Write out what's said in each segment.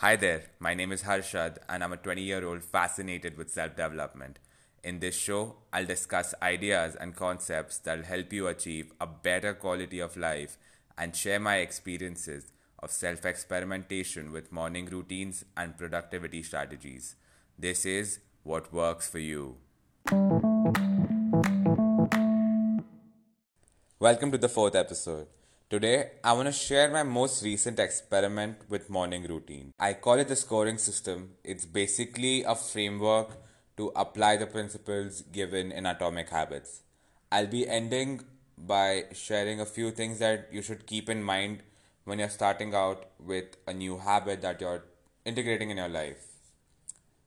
Hi there, my name is Harshad, and I'm a 20 year old fascinated with self development. In this show, I'll discuss ideas and concepts that'll help you achieve a better quality of life and share my experiences of self experimentation with morning routines and productivity strategies. This is what works for you. Welcome to the fourth episode. Today, I want to share my most recent experiment with morning routine. I call it the scoring system. It's basically a framework to apply the principles given in Atomic Habits. I'll be ending by sharing a few things that you should keep in mind when you're starting out with a new habit that you're integrating in your life.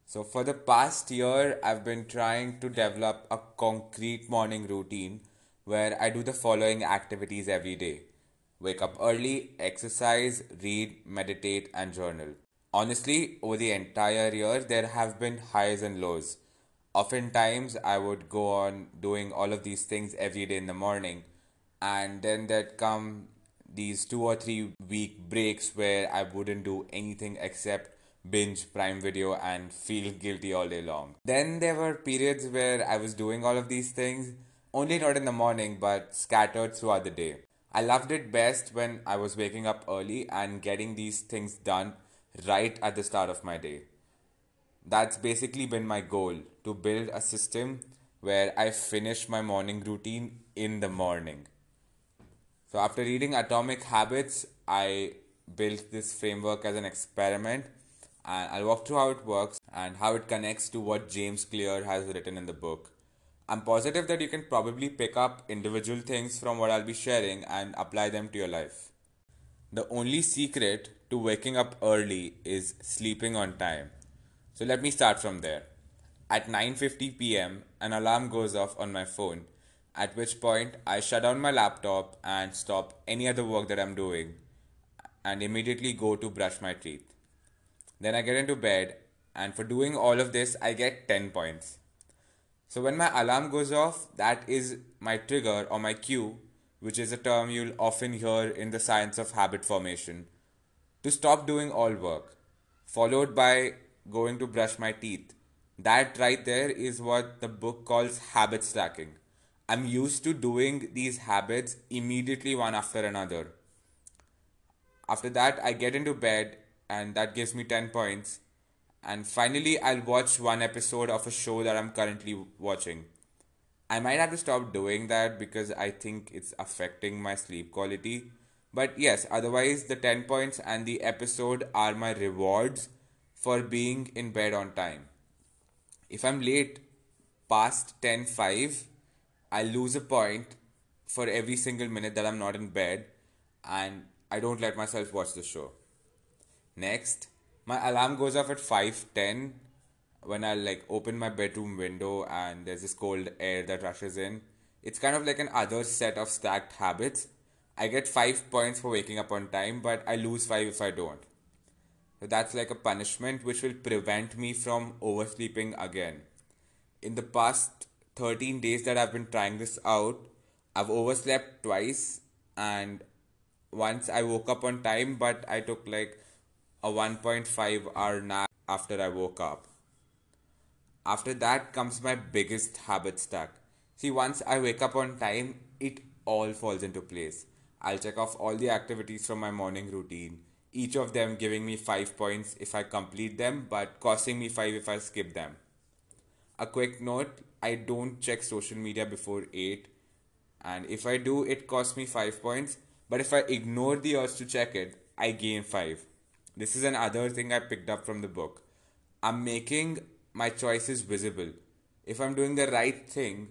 So, for the past year, I've been trying to develop a concrete morning routine where I do the following activities every day wake up early, exercise, read, meditate, and journal. Honestly, over the entire year, there have been highs and lows. Oftentimes, I would go on doing all of these things every day in the morning, and then there'd come these two or three week breaks where I wouldn't do anything except binge Prime Video and feel guilty all day long. Then there were periods where I was doing all of these things, only not in the morning but scattered throughout the day. I loved it best when I was waking up early and getting these things done right at the start of my day. That's basically been my goal to build a system where I finish my morning routine in the morning. So, after reading Atomic Habits, I built this framework as an experiment and I'll walk through how it works and how it connects to what James Clear has written in the book. I'm positive that you can probably pick up individual things from what I'll be sharing and apply them to your life. The only secret to waking up early is sleeping on time. So let me start from there. At 9:50 p.m., an alarm goes off on my phone, at which point I shut down my laptop and stop any other work that I'm doing and immediately go to brush my teeth. Then I get into bed and for doing all of this I get 10 points. So when my alarm goes off, that is my trigger or my cue, which is a term you'll often hear in the science of habit formation, to stop doing all work, followed by going to brush my teeth. That right there is what the book calls habit stacking. I'm used to doing these habits immediately one after another. After that, I get into bed, and that gives me 10 points and finally I'll watch one episode of a show that I'm currently watching. I might have to stop doing that because I think it's affecting my sleep quality. But yes, otherwise the 10 points and the episode are my rewards for being in bed on time. If I'm late past 10:05, I lose a point for every single minute that I'm not in bed and I don't let myself watch the show. Next, my alarm goes off at 5:10 when I like open my bedroom window and there's this cold air that rushes in. It's kind of like an other set of stacked habits. I get 5 points for waking up on time, but I lose 5 if I don't. So that's like a punishment which will prevent me from oversleeping again. In the past 13 days that I've been trying this out, I've overslept twice and once I woke up on time, but I took like a 1.5 hour nap after I woke up. After that comes my biggest habit stack. See, once I wake up on time, it all falls into place. I'll check off all the activities from my morning routine, each of them giving me 5 points if I complete them, but costing me 5 if I skip them. A quick note I don't check social media before 8, and if I do, it costs me 5 points, but if I ignore the urge to check it, I gain 5. This is another thing I picked up from the book. I'm making my choices visible. If I'm doing the right thing,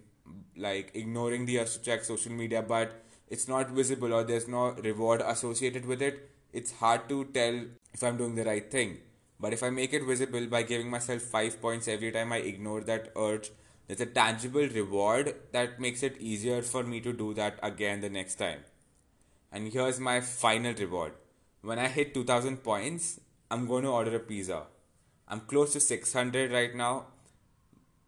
like ignoring the urge to check social media, but it's not visible or there's no reward associated with it, it's hard to tell if I'm doing the right thing. But if I make it visible by giving myself five points every time I ignore that urge, there's a tangible reward that makes it easier for me to do that again the next time. And here's my final reward when I hit 2000 points, I'm going to order a pizza. I'm close to 600 right now,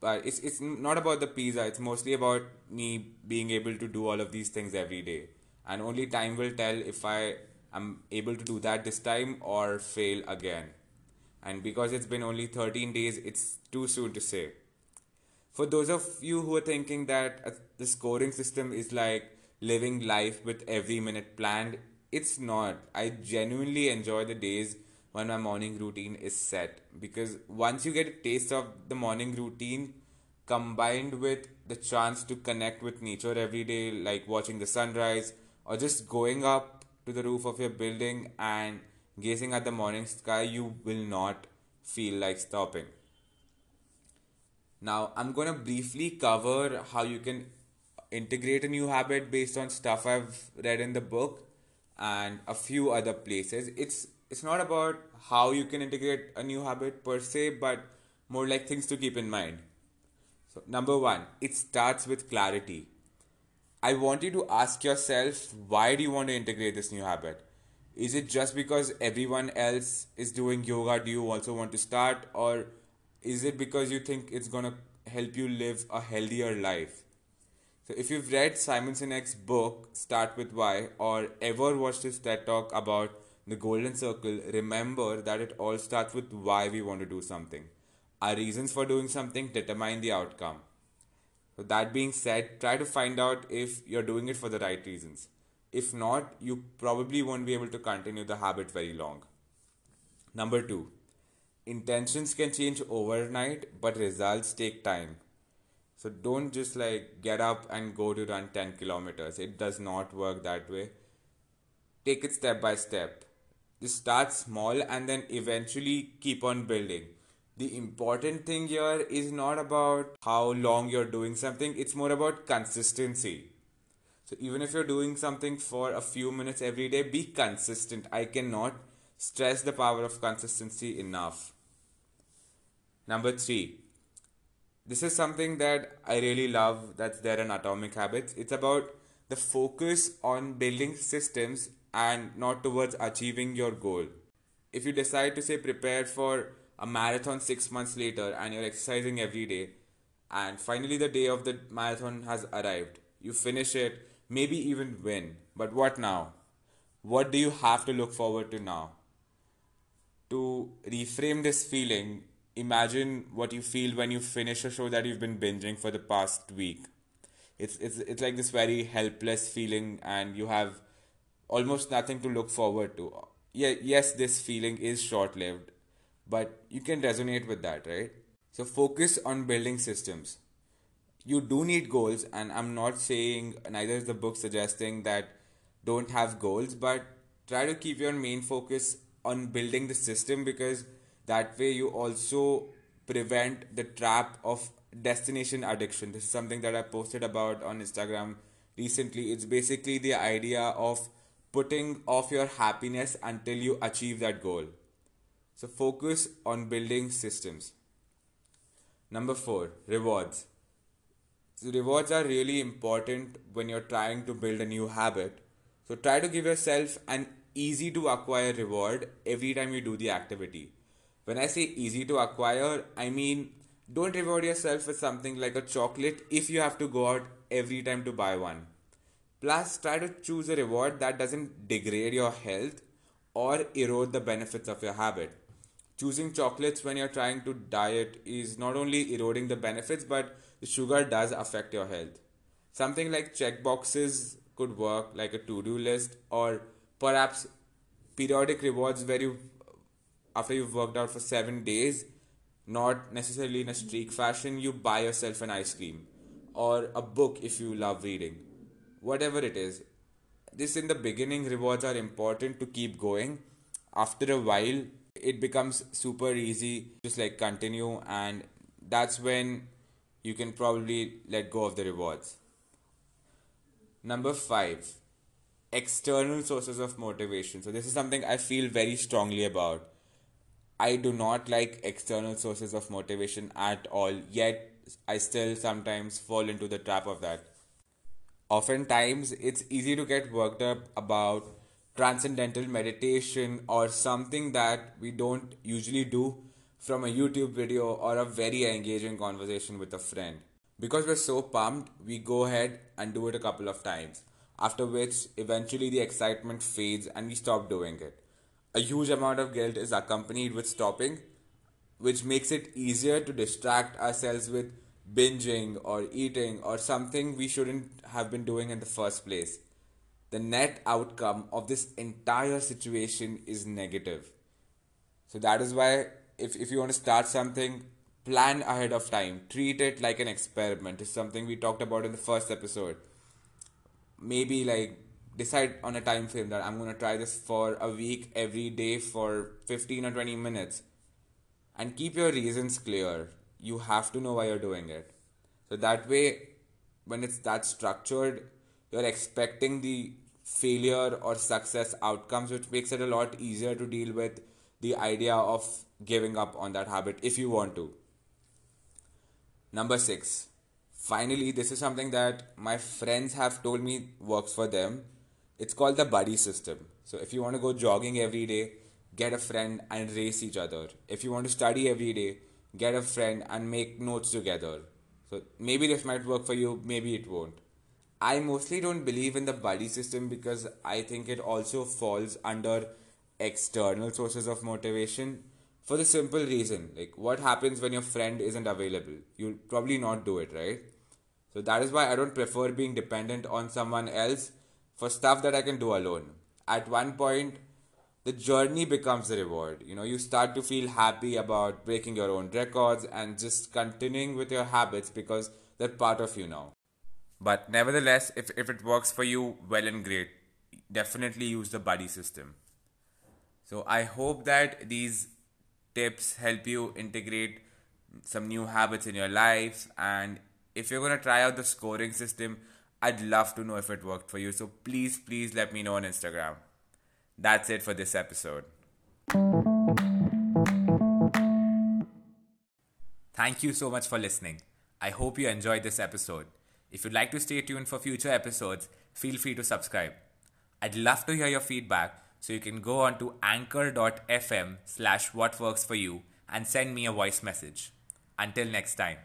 but it's it's not about the pizza. It's mostly about me being able to do all of these things every day, and only time will tell if I am able to do that this time or fail again. And because it's been only 13 days, it's too soon to say. For those of you who are thinking that uh, the scoring system is like living life with every minute planned, it's not. I genuinely enjoy the days when my morning routine is set because once you get a taste of the morning routine combined with the chance to connect with nature every day, like watching the sunrise or just going up to the roof of your building and gazing at the morning sky, you will not feel like stopping. Now, I'm going to briefly cover how you can integrate a new habit based on stuff I've read in the book and a few other places. It's it's not about how you can integrate a new habit per se, but more like things to keep in mind. So, number one, it starts with clarity. I want you to ask yourself why do you want to integrate this new habit? Is it just because everyone else is doing yoga? Do you also want to start? Or is it because you think it's going to help you live a healthier life? So, if you've read Simon Sinek's book, Start with Why, or ever watched his TED talk about the Golden Circle, remember that it all starts with why we want to do something. Our reasons for doing something determine the outcome. So, that being said, try to find out if you're doing it for the right reasons. If not, you probably won't be able to continue the habit very long. Number two, intentions can change overnight, but results take time. So don't just like get up and go to run 10 kilometers. It does not work that way. Take it step by step. Just start small and then eventually keep on building. The important thing here is not about how long you're doing something, it's more about consistency. So even if you're doing something for a few minutes every day, be consistent. I cannot stress the power of consistency enough. Number three, this is something that I really love that's there in Atomic Habits. It's about the focus on building systems and not towards achieving your goal. If you decide to say prepare for a marathon six months later and you're exercising every day, and finally the day of the marathon has arrived, you finish it maybe even win. But what now? What do you have to look forward to now? To reframe this feeling, imagine what you feel when you finish a show that you've been binging for the past week. It's it's it's like this very helpless feeling and you have almost nothing to look forward to. Yeah, yes, this feeling is short-lived, but you can resonate with that, right? So focus on building systems you do need goals and i'm not saying neither is the book suggesting that don't have goals but try to keep your main focus on building the system because that way you also prevent the trap of destination addiction. This is something that i posted about on instagram recently. It's basically the idea of putting off your happiness until you achieve that goal. So focus on building systems. Number 4 rewards. So rewards are really important when you're trying to build a new habit. So try to give yourself an easy to acquire reward every time you do the activity. When I say easy to acquire, I mean don't reward yourself with something like a chocolate if you have to go out every time to buy one. Plus, try to choose a reward that doesn't degrade your health or erode the benefits of your habit. Choosing chocolates when you're trying to diet is not only eroding the benefits but the sugar does affect your health. Something like check boxes could work like a to-do list or perhaps periodic rewards where you after you've worked out for 7 days not necessarily in a streak fashion you buy yourself an ice cream or a book if you love reading whatever it is this in the beginning rewards are important to keep going after a while it becomes super easy just like continue and that's when you can probably let go of the rewards. Number five, external sources of motivation. So, this is something I feel very strongly about. I do not like external sources of motivation at all, yet, I still sometimes fall into the trap of that. Oftentimes, it's easy to get worked up about transcendental meditation or something that we don't usually do from a YouTube video or a very engaging conversation with a friend. Because we're so pumped, we go ahead and do it a couple of times, after which eventually the excitement fades and we stop doing it. A huge amount of guilt is accompanied with stopping, which makes it easier to distract ourselves with binging or eating or something we shouldn't have been doing in the first place. The net outcome of this entire situation is negative. So that is why if, if you want to start something, plan ahead of time. Treat it like an experiment. It's something we talked about in the first episode. Maybe like decide on a time frame that I'm going to try this for a week every day for 15 or 20 minutes and keep your reasons clear. You have to know why you're doing it. So that way, when it's that structured, you're expecting the failure or success outcomes, which makes it a lot easier to deal with the idea of giving up on that habit if you want to. Number six. Finally, this is something that my friends have told me works for them. It's called the buddy system. So, if you want to go jogging every day, get a friend and race each other. If you want to study every day, get a friend and make notes together. So maybe this might work for you, maybe it won't. I mostly don't believe in the buddy system because I think it also falls under external sources of motivation for the simple reason like what happens when your friend isn't available you'll probably not do it right so that is why i don't prefer being dependent on someone else for stuff that i can do alone at one point the journey becomes the reward. You know, you start to feel happy about breaking your own records and just continuing with your habits because they're part of you now. But nevertheless, if, if it works for you, well and great. Definitely use the buddy system. So I hope that these tips help you integrate some new habits in your life. And if you're going to try out the scoring system, I'd love to know if it worked for you. So please, please let me know on Instagram. That's it for this episode. Thank you so much for listening. I hope you enjoyed this episode. If you'd like to stay tuned for future episodes, feel free to subscribe. I'd love to hear your feedback, so you can go on to anchor.fm slash what works for you and send me a voice message. Until next time.